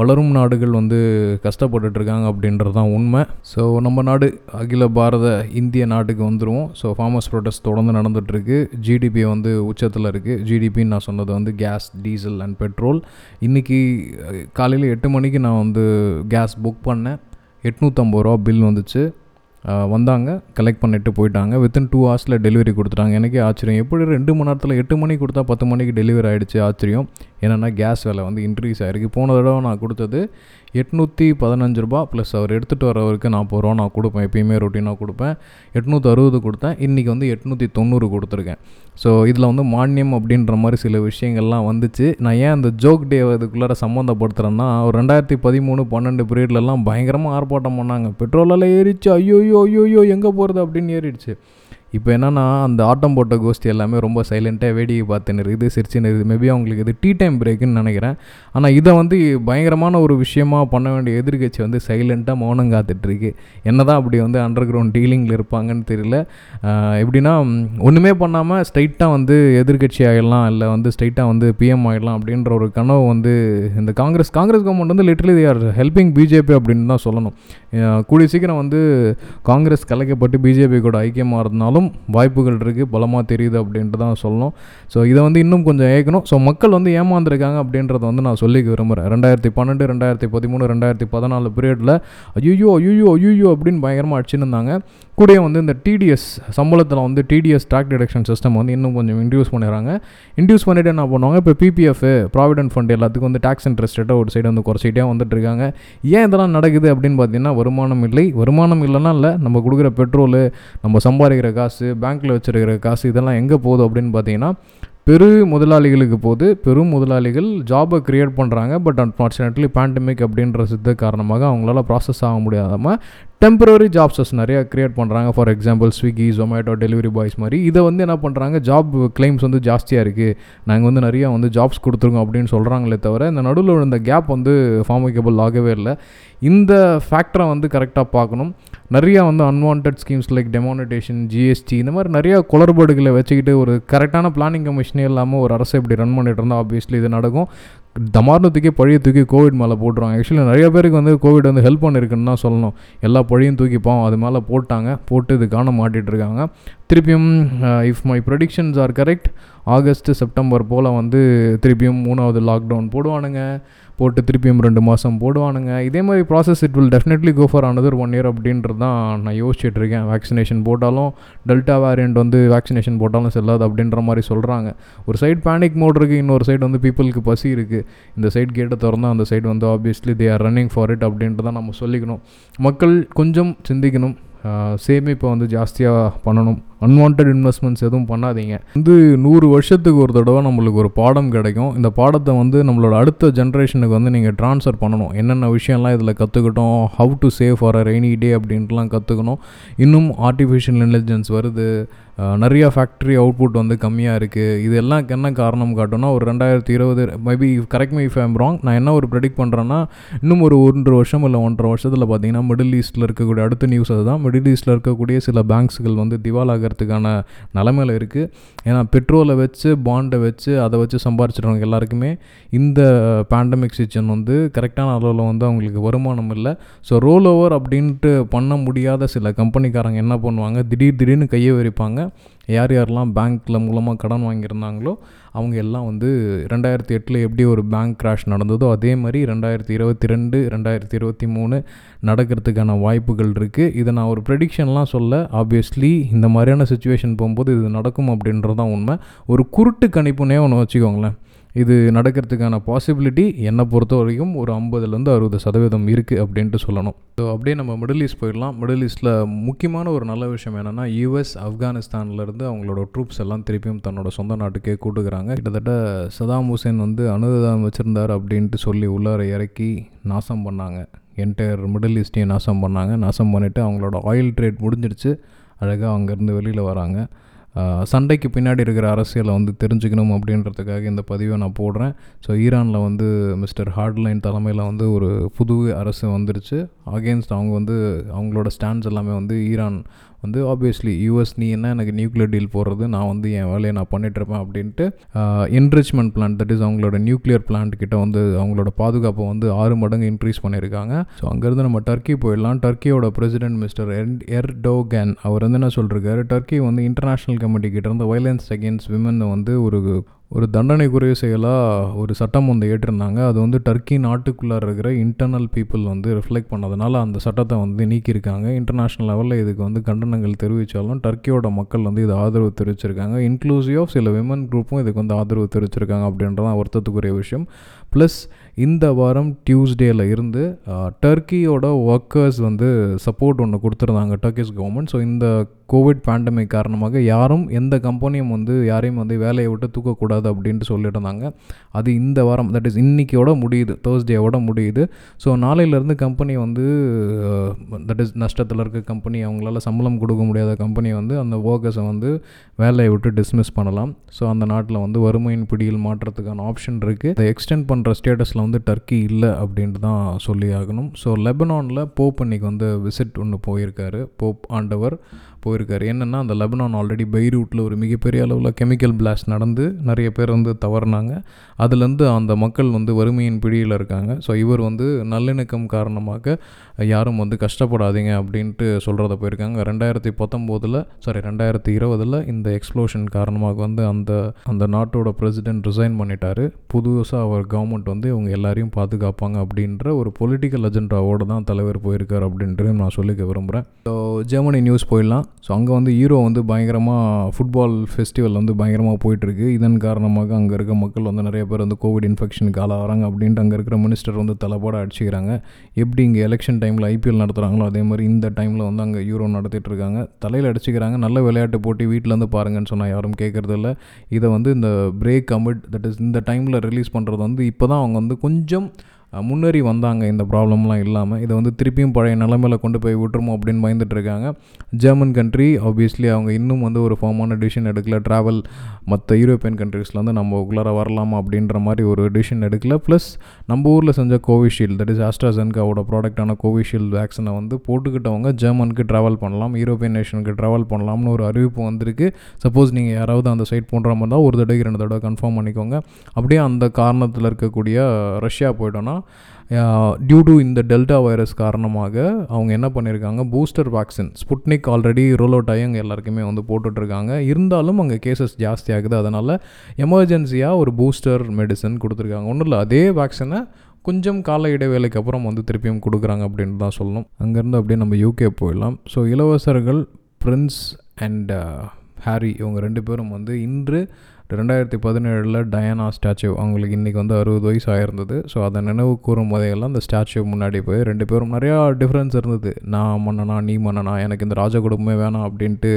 வளரும் நாடுகள் வந்து கஷ்டப்பட்டுட்ருக்காங்க அப்படின்றது தான் உண்மை. ஸோ நம்ம நாடு அகில பாரத இந்திய நாட்டுக்கு வந்துடுவோம் ஸோ ஃபார்மர்ஸ் ப்ரொடெஸ்ட் தொடர்ந்து நடந்துகிட்ருக்கு ஜிடிபி வந்து உச்சத்தில் இருக்குது ஜிடிபின்னு நான் சொன்னது வந்து கேஸ் டீசல் அண்ட் பெட்ரோல் இன்றைக்கி காலையில் எட்டு மணிக்கு நான் வந்து கேஸ் புக் பண்ணேன். எட்நூற்றம்பது ரூபா பில் வந்துச்சு. வந்தாங்க கலெக்ட் பண்ணிட்டு போயிட்டாங்க. வித்தின் டூ ஹவர்ஸில் டெலிவரி கொடுத்துட்டாங்க. எனக்கே ஆச்சரியம். எப்படி ரெண்டு மணி நேரத்தில் எட்டு மணிக்கு கொடுத்தா பத்து மணிக்கு டெலிவரி ஆகிடுச்சு ஆச்சரியம். என்னென்னா கேஸ் விலை வந்து இன்க்ரீஸ் ஆகிருக்கு போன தடவை நான் கொடுத்தது எட்நூற்றி பதினஞ்சு ரூபா ப்ளஸ் அவர் எடுத்துகிட்டு வரவருக்கு நாற்பது ரூபா நான் கொடுப்பேன். எப்பயுமே ரொட்டீனாக கொடுப்பேன். எட்நூற்றி அறுபது கொடுத்தேன். இன்றைக்கி வந்து எட்நூற்றி தொண்ணூறு கொடுத்துருக்கேன். ஸோ இதில் வந்து மானியம் அப்படின்ற மாதிரி சில விஷயங்கள்லாம் வந்துச்சு. நான் ஏன் அந்த ஜோக் டே இதுக்குள்ளார சம்மந்தப்படுத்துகிறேன்னா ஒரு ரெண்டாயிரத்தி பதிமூணு பன்னெண்டு பீரியட்லலாம் பயங்கரமாக ஆர்ப்பாட்டம் பண்ணாங்க. பெட்ரோலெல்லாம் ஏறிச்சு ஐயோ ஐயோ ஐயோ எங்கே போகிறது அப்படின்னு ஏறிடுச்சு. இப்போ என்னென்னா அந்த ஆட்டம் போட்ட கோஷ்டி எல்லாமே ரொம்ப சைலண்ட்டாக வேடிக்கை பார்த்துன்னு இருக்குது சிரிச்சுன்னு இருக்குது மேபி அவங்களுக்கு இது டீ டைம் பிரேக்குன்னு நினைக்கிறேன். ஆனால் இதை வந்து பயங்கரமான ஒரு விஷயமா பண்ண வேண்டிய எதிர்கட்சி வந்து சைலண்ட்டாக மௌனம் காத்துட்ருக்கு. என்ன தான் அப்படி வந்து அண்டர் கிரவுண்ட் டீலிங்கில் இருப்பாங்கன்னு தெரியல. எப்படின்னா ஒன்றுமே பண்ணாமல் ஸ்ட்ரைட்டாக வந்து எதிர்கட்சி ஆகிடலாம் இல்லை வந்து ஸ்ட்ரைட்டாக வந்து பிஎம் ஆகிடலாம் அப்படின்ற ஒரு கனவு வந்து இந்த காங்கிரஸ் காங்கிரஸ் கவர்மெண்ட் வந்து literally they are helping BJP அப்படின்னு தான் சொல்லணும். கூடிய சீக்கிரம் வந்து காங்கிரஸ் கலைக்கப்பட்டு பிஜேபி கூட ஐக்கியமாக இருந்தாலும் வாய்ப்புகள் இருக்குது பலமாக தெரியுது அப்படின்ட்டு தான் சொல்லணும். ஸோ இதை வந்து இன்னும் கொஞ்சம் ஏற்கணும் ஸோ மக்கள் வந்து ஏமாந்துருக்காங்க அப்படின்றத வந்து நான் சொல்லிக்க விரும்புகிறேன் ரெண்டாயிரத்தி பன்னெண்டு ரெண்டாயிரத்தி பதிமூணு ரெண்டாயிரத்தி பதினாலு பீரியடில் ஐயோ ஐயோ ஐயோ அப்படின்னு பயங்கரமாக அடிச்சுன்னு இருந்தாங்க. கூடயே வந்து இந்த டிடிஎஸ் சம்பளத்தில் வந்து டிடிஎஸ் டாக் டிடக்ஷன் சிஸ்டம் வந்து இன்னும் கொஞ்சம் இன்ட்யூஸ் பண்ணிடுறாங்க. இன்ட்யூஸ் பண்ணிவிட்டு என்ன பண்ணுவாங்க? இப்போ பிபிஎஃப் ப்ராவிடென்ட் ஃபண்ட் எல்லாத்துக்கும் வந்து டேக்ஸ் இன்ட்ரெஸ்ட் ஒரு சைடு வந்து குறைச்சிட்டே வந்துட்டு இருக்காங்க. ஏன் இதெல்லாம் நடக்குது அப்படின்னு பார்த்தீங்கன்னா வருமானம் இல்லை. வருமானம் இல்லைன்னா இல்லை நம்ம கொடுக்குற பெட்ரோலு நம்ம சம்பாதிக்கிற காசு பேங்க்கில் வச்சுருக்கிற காசு இதெல்லாம் எங்கே போகுது அப்படின்னு பார்த்தீங்கன்னா பெரு முதலாளிகளுக்கு போது பெரும் முதலாளிகள் ஜாபை க்ரியேட் பண்ணுறாங்க பட் அன்ஃபார்ச்சுனேட்லி பேண்டமிக் அப்படின்ற சித்த காரணமாக அவங்களால ப்ராசஸ் ஆக முடியாமல் டெம்பரரி ஜாப்ஸஸ் நிறையா க்ரியேட் பண்ணுறாங்க for example Swiggy Zomato delivery boys மாதிரி. இதை வந்து என்ன பண்ணுறாங்க ஜாப் கிளைம்ஸ் வந்து ஜாஸ்தியாக இருக்குது நாங்கள் வந்து நிறையா வந்து ஜாப்ஸ் கொடுத்துருக்கோம் அப்படின்னு சொல்கிறாங்களே தவிர இந்த நடுவில் இந்த கேப் வந்து ஃபார்மிகபிள் ஆகவே இல்லை. இந்த ஃபேக்டரை வந்து கரெக்டாக பார்க்கணும். நிறையா வந்து unwanted schemes like demonetization GST இந்த மாதிரி நிறையா குளறுபாடுகளை வச்சுக்கிட்டு ஒரு கரெக்டான பிளானிங் கமிஷனே இல்லாமல் ஒரு அரசு இப்படி ரன் பண்ணிட்டு இருந்தால் ஆப்வியஸ்லி இது நடக்கும். தமார்னு தூக்கி பழைய தூக்கி கோவிட் மேலே போட்டுருவாங்க. ஆக்சுவலி நிறைய பேருக்கு வந்து கோவிட் வந்து ஹெல்ப் பண்ணியிருக்குன்னு தான் சொல்லணும். எல்லா பழியும் தூக்கிப்போம் அது மேலே போட்டாங்க. போட்டு இது காண மாட்டிட்டு இருக்காங்க. திருப்பியும் if my predictions are correct August September போல் வந்து திருப்பியும் மூணாவது லாக்டவுன் போடுவானுங்க. போட்டு திருப்பியும் ரெண்டு மாதம் போடுவானுங்க. இதே மாதிரி process it will definitely go for another one year அப்படின்றது தான் நான் யோசிச்சுட்டு இருக்கேன். வேக்சினேஷன் போட்டாலும் டெல்டா வேரியண்ட் வந்து வேக்சினேஷன் போட்டாலும் செல்லாது அப்படின்ற மாதிரி சொல்கிறாங்க ஒரு சைடு பேனிக் மோட் இருக்குது இன்னொரு சைடு வந்து பீப்புளுக்கு பசி இருக்குது இந்த சைடு கேட்டை திறந்தா அந்த சைடு வந்து obviously they are running for it அப்படின்றத தான் நம்ம சொல்லிக்கணும். மக்கள் கொஞ்சம் சிந்திக்கணும். சேமிப்பை வந்து ஜாஸ்தியாக பண்ணணும். அன்வான்ட் இன்வெஸ்ட்மெண்ட்ஸ் எதுவும் பண்ணாதீங்க. வந்து நூறு வருஷத்துக்கு ஒரு தடவை நம்மளுக்கு ஒரு பாடம் கிடைக்கும். இந்த பாடத்தை வந்து நம்மளோட அடுத்த ஜென்ரேஷனுக்கு வந்து நீங்கள் ட்ரான்ஸ்ஃபர் பண்ணணும். என்னென்ன விஷயம்லாம் இதில் கற்றுக்கிட்டோம் how to save for a rainy day அப்படின்ட்டுலாம் கற்றுக்கணும் இன்னும் ஆர்டிஃபிஷியல் இன்டெலிஜென்ஸ் வருது. நிறையா ஃபேக்ட்ரி அவுட்புட் வந்து கம்மியாக இருக்குது இது எல்லாம் என்ன காரணம் காட்டும்னா ஒரு ரெண்டாயிரத்தி இருபது maybe correct me if I'm wrong நான் என்ன ஒரு ப்ரெடிக்ட் பண்ணுறேன்னா இன்னும் ஒரு ஒன்றரை வருஷம் இல்லை ஒன்றரை வருஷத்தில் பார்த்தீங்கன்னா மிடில் ஈஸ்ட்டில் இருக்கக்கூடிய அடுத்த நியூஸ் அதுதான். மிடில் ஈஸ்ட்டில் இருக்கக்கூடிய சில பேங்க்ஸுகள் வந்து திவாலாகிறதுக்கான நிலமையில இருக்குது ஏன்னா பெட்ரோலை வச்சு பாண்டை வச்சு அதை வச்சு சம்பாரிச்சிடுறவங்க எல்லாருக்குமே இந்த பேண்டமிக் சீசன் வந்து கரெக்டான அளவில் வந்து அவங்களுக்கு வருமானம் இல்லை. ஸோ ரோல் ஓவர் அப்படின்ட்டு பண்ண முடியாத சில கம்பெனிக்காரங்க என்ன பண்ணுவாங்க? திடீர் திடீர்னு கையை விரிப்பாங்க. யார் யாரெல்லாம் பேங்க்கில் மூலமாக கடன் வாங்கியிருந்தாங்களோ அவங்க எல்லாம் வந்து ரெண்டாயிரத்தி எட்டில் எப்படி ஒரு பேங்க் கிராஷ் நடந்ததோ அதே மாதிரி ரெண்டாயிரத்தி இருபத்தி ரெண்டு ரெண்டாயிரத்தி இருபத்தி மூணு நடக்கிறதுக்கான வாய்ப்புகள் இருக்குது இதை நான் ஒரு ப்ரெடிக்ஷன்லாம் சொல்ல ஆப்வியஸ்லி இந்த மாதிரியான சுச்சுவேஷன் போகும்போது இது நடக்கும் அப்படின்றது தான் உண்மை. ஒரு குருட்டு கணிப்புனே ஒன்று வச்சுக்கோங்களேன். இது நடக்கிறதுக்கான பாசிபிலிட்டி என்னை பொறுத்த வரைக்கும் ஒரு ஐம்பதுலேருந்து அறுபது சதவீதம் இருக்குது அப்படின்ட்டு சொல்லணும். ஸோ அப்படியே நம்ம மிடில் ஈஸ்ட் போயிடலாம். மிடில் ஈஸ்ட்டில் முக்கியமான ஒரு நல்ல விஷயம் என்னென்னா யூஎஸ் ஆப்கானிஸ்தான்லேருந்து அவங்களோட ட்ரூப்ஸ் எல்லாம் திருப்பியும் தன்னோட சொந்த நாட்டுக்கே கூட்டுக்கிறாங்க. கிட்டத்தட்ட சதாம் ஹுசேன் வந்து அனுதாபம் வச்சுருந்தார் அப்படின்ட்டு சொல்லி உள்ளார இறக்கி நாசம் பண்ணாங்க. என்டையர் மிடில் ஈஸ்டையும் நாசம் பண்ணாங்க. நாசம் பண்ணிவிட்டு அவங்களோட ஆயில் ட்ரேட் முடிஞ்சிடுச்சு அழகாக அங்கேருந்து வெளியில் வராங்க. சண்டைக்கு பின்னாடி இருக்கிற அரசியலை வந்து தெரிஞ்சுக்கணும் அப்படின்றதுக்காக இந்த பதிவை நான் போடுறேன். ஸோ ஈரானில் வந்து மிஸ்டர் ஹார்ட்லைன் தலைமையில் வந்து ஒரு புது அரசு வந்துருச்சு. அகேன்ஸ்ட் அவங்க வந்து அவங்களோட ஸ்டாண்ட்ஸ் எல்லாமே வந்து ஈரான் வந்து ஆப்வியஸ்லி யூஎஸ் நீ என்ன எனக்கு நியூக்ளியர் டீல் போடுறது நான் வந்து என் வேலையை நான் பண்ணிகிட்ருப்பேன் அப்படின்ட்டு என்ரிச்மெண்ட் பிளான்ட் தட் இஸ் அவங்களோட நியூக்ளியர் பிளான்ட் கிட்ட வந்து அவங்களோட பாதுகாப்பை வந்து ஆறு மடங்கு இன்க்ரீஸ் பண்ணியிருக்காங்க. ஸோ அங்கேருந்து நம்ம டர்க்கி போயிடலாம். டர்க்கியோட பிரசிடென்ட் மிஸ்டர் எர் எர்டோகேன் அவர் வந்து என்ன சொல்லிருக்காரு? டர்க்கி வந்து இன்டர்நேஷ்னல் கமிட்டி கிட்ட இருந்து வயலன்ஸ் அகேன்ஸ்ட் விமன் வந்து ஒரு ஒரு தண்டனைக்குரிய செயலாக ஒரு சட்டம் வந்து ஏற்றிருந்தாங்க. அது வந்து டர்க்கி நாட்டுக்குள்ளே இருக்கிற இன்டர்னல் பீப்புள் வந்து ரிஃப்ளெக்ட் பண்ணதுனால அந்த சட்டத்தை வந்து நீக்கியிருக்காங்க. இன்டர்நேஷ்னல் லெவலில் இதுக்கு வந்து கண்டனங்கள் தெரிவித்தாலும் டர்க்கியோட மக்கள் வந்து இது ஆதரவு தெரிவிச்சிருக்காங்க. இன்க்ளூசிவ் சில விமன் குரூப்பும் இதுக்கு வந்து ஆதரவு தெரிவிச்சிருக்காங்க அப்படின்றதான் வருத்தத்துக்குரிய விஷயம். ப்ளஸ் இந்த வாரம் டியூஸ்டேயில் இருந்து டர்க்கியோட ஒர்க்கர்ஸ் வந்து சப்போர்ட் ஒன்று கொடுத்துருந்தாங்க டர்க்கிஸ் கவர்மெண்ட் ஸோ இந்த கோவிட் பேண்டமிக் காரணமாக யாரும் எந்த கம்பெனியும் வந்து யாரையும் வந்து வேலையை விட்டு தூக்கக்கூடாது அப்படின்ட்டு சொல்லியிருந்தாங்க. அது இந்த வாரம் தட் இஸ் இன்றைக்கியோட முடியுது தேர்ஸ்டேவோட முடியுது. ஸோ நாளையிலேருந்து கம்பெனி வந்து தட் இஸ் நஷ்டத்தில் இருக்க கம்பெனி அவங்களால சம்பளம் கொடுக்க முடியாத கம்பெனி வந்து அந்த ஒர்க்கர்ஸை வந்து வேலையை விட்டு டிஸ்மிஸ் பண்ணலாம். ஸோ அந்த நாட்டில் வந்து வறுமையின் பிடியில் மாற்றத்துக்கான ஆப்ஷன் இருக்குது அதை எக்ஸ்டெண்ட் பண்ணுற ஸ்டேட்டஸில் வந்து டர்க்கி இல்லை அப்படின்ட்டு தான் சொல்லி ஆகணும் ஸோ லெபனானில் போப் அன்னைக்கு வந்து விசிட் ஒன்று போயிருக்காரு. போப் ஆண்டவர். போயிருக்காரு. என்னென்னா அந்த லெபனான் ஆல்ரெடி பெய்ரூட்டில் ஒரு மிகப்பெரிய அளவில் கெமிக்கல் பிளாஸ்ட் நடந்து நிறைய பேர் வந்து தவறுனாங்க. அதுலேருந்து அந்த மக்கள் வந்து வறுமையின் பிடியில் இருக்காங்க. ஸோ இவர் வந்து நல்லிணக்கம் காரணமாக யாரும் வந்து கஷ்டப்படாதீங்க அப்படின்ட்டு சொல்கிறத போயிருக்காங்க. ரெண்டாயிரத்தி பத்தொம்போதில் சாரி ரெண்டாயிரத்தி இருபதில் இந்த எக்ஸ்ப்ளோஷன் காரணமாக வந்து அந்த அந்த நாட்டோட பிரசிடென்ட் ரிசைன் பண்ணிட்டாரு. புதுசாக அவர் கவர்மெண்ட் வந்து இவங்க எல்லாரையும் பாதுகாப்பாங்க அப்படின்ற ஒரு பொலிட்டிக்கல் அஜெண்டாவோடு தான் தலைவர் போயிருக்கார் அப்படின்ட்டு நான் சொல்லிக்க விரும்புகிறேன் ஸோ ஜெர்மனி நியூஸ் போயிடலாம். ஸோ அங்கே வந்து ஹீரோ வந்து பயங்கரமாக ஃபுட்பால் ஃபெஸ்டிவல் வந்து பயங்கரமாக போயிட்டுருக்கு. இதன் காரணமாக அங்கே இருக்க மக்கள் வந்து நிறைய பேர் வந்து கோவிட் இன்ஃபெக்ஷனுக்கு ஆளாகிறாங்க. அப்படின்ட்டு அங்கே இருக்கிற மினிஸ்டர் வந்து தலைப்பாட அடிச்சுக்கிறாங்க. எப்படி இங்கே எலெக்ஷன் டைமில் ஐபிஎல் நடத்துகிறாங்களோ அதே மாதிரி இந்த டைமில் வந்து அங்கே யூரோ நடத்திட்டு இருக்காங்க. தலையில் அடிச்சுக்கிறாங்க. நல்ல விளையாட்டு போட்டி வீட்டிலேருந்து பாருங்கன்னு சொன்னால் யாரும் கேட்குறதில்ல இதை வந்து இந்த பிரேக் அமிட் தட் இஸ் இந்த டைமில் ரிலீஸ் பண்ணுறது வந்து இப்போ தான் அவங்க வந்து கொஞ்சம் முன்னேறி வந்தாங்க இந்த ப்ராப்ளம்லாம் இல்லாமல். இதை வந்து திருப்பியும் பழைய நிலமையில் கொண்டு போய் விட்டுருமோ அப்படின்னு பயந்துட்டுருக்காங்க ஜெர்மன் கண்ட்ரி ஆப்வியஸ்லி அவங்க இன்னும் வந்து ஒரு ஃபார்மான டிசிஷன் எடுக்கல. ட்ராவல் மற்ற யூரோப்பியன் கண்ட்ரீஸ்லேருந்து வந்து நம்ம உள்ளார வரலாமா அப்படின்ற மாதிரி ஒரு டிசிஷன் எடுக்கல. ப்ளஸ் நம்ம ஊரில் செஞ்ச கோவிஷீல்டு தட் இஸ் ஆஸ்ட்ராசென்காவோட ப்ராடக்டான கோவிஷீல்டு வேக்சினை வந்து போட்டுக்கிட்டவங்க ஜெர்மனுக்கு ட்ராவல் பண்ணலாம். யூரோப்பியன் நேஷனுக்கு ட்ராவல் பண்ணலாம்னு ஒரு அறிவிப்பு வந்திருக்கு. சப்போஸ் நீங்கள் யாராவது அந்த சைட் போன்ற மாதிரி தான் ஒரு தடவை ரெண்டு தடவை கன்ஃபார்ம் பண்ணிக்கோங்க. அப்படியே அந்த காரணத்தில் இருக்கக்கூடிய ரஷ்யா போயிட்டோன்னா டியூ டு இந்த டெல்டா வைரஸ் காரணமாக அவங்க என்ன பண்ணியிருக்காங்க booster vaccine Sputnik already roll out ஆகி அங்கே எல்லாருக்குமே வந்து போட்டுட்ருக்காங்க. இருந்தாலும் அங்கே கேசஸ் ஜாஸ்தி ஆகுது. அதனால் எமர்ஜென்சியாக ஒரு பூஸ்டர் மெடிசன் கொடுத்துருக்காங்க. ஒன்றும் இல்லை அதே வேக்சினை கொஞ்சம் கால இடைவேளைக்கு அப்புறம் வந்து திருப்பியும் கொடுக்குறாங்க அப்படின்னு தான் சொல்லணும். அங்கேருந்து அப்படியே நம்ம யூகே போயிடலாம். ஸோ இளவரசர்கள் பிரின்ஸ் அண்ட் ஹாரி இவங்க ரெண்டு பேரும் வந்து இன்று ரெண்டாயிரத்தி பதினேழில் டயானா ஸ்டாச்சு. அவங்களுக்கு இன்றைக்கி வந்து அறுபது வயசு ஆயிருந்தது ஸோ அதை நினைவு கூறும் போதையெல்லாம் அந்த ஸ்டாச்சு முன்னாடி போய் ரெண்டு பேரும் நிறையா டிஃப்ரென்ஸ் இருந்தது. நான் மன்னனா நீ மன்னனா எனக்கு இந்த ராஜ குடும்பமே வேணாம் அப்படின்ட்டு